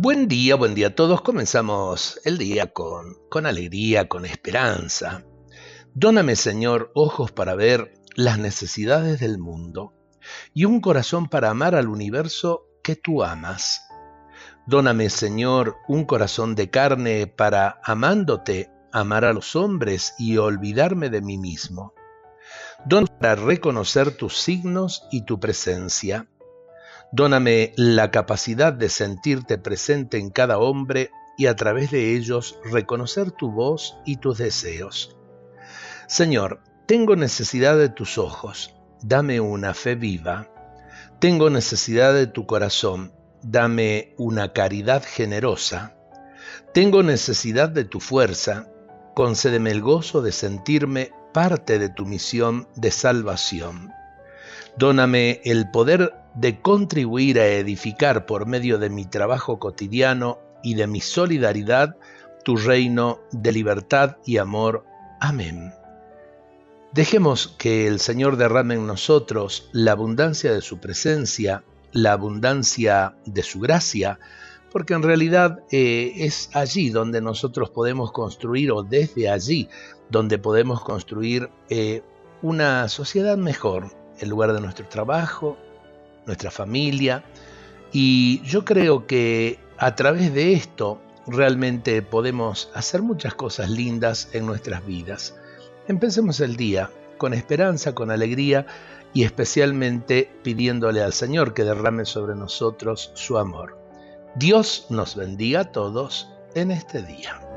Buen día, buen día a todos. Comenzamos el día con, con alegría, con esperanza. Dóname, Señor, ojos para ver las necesidades del mundo y un corazón para amar al universo que tú amas. Dóname, Señor, un corazón de carne para, amándote, amar a los hombres y olvidarme de mí mismo. Dóname para reconocer tus signos y tu presencia Dóname la capacidad de sentirte presente en cada hombre y a través de ellos reconocer tu voz y tus deseos. Señor, tengo necesidad de tus ojos, dame una fe viva. Tengo necesidad de tu corazón, dame una caridad generosa. Tengo necesidad de tu fuerza, concédeme el gozo de sentirme parte de tu misión de salvación. Dóname el poder de contribuir a edificar por medio de mi trabajo cotidiano y de mi solidaridad tu reino de libertad y amor. Amén. Dejemos que el Señor derrame en nosotros la abundancia de su presencia, la abundancia de su gracia, porque en realidad eh, es allí donde nosotros podemos construir, o desde allí donde podemos construir eh, una sociedad mejor, el lugar de nuestro trabajo, nuestra familia. Y yo creo que a través de esto realmente podemos hacer muchas cosas lindas en nuestras vidas. Empecemos el día con esperanza, con alegría y especialmente pidiéndole al Señor que derrame sobre nosotros su amor. Dios nos bendiga a todos en este día.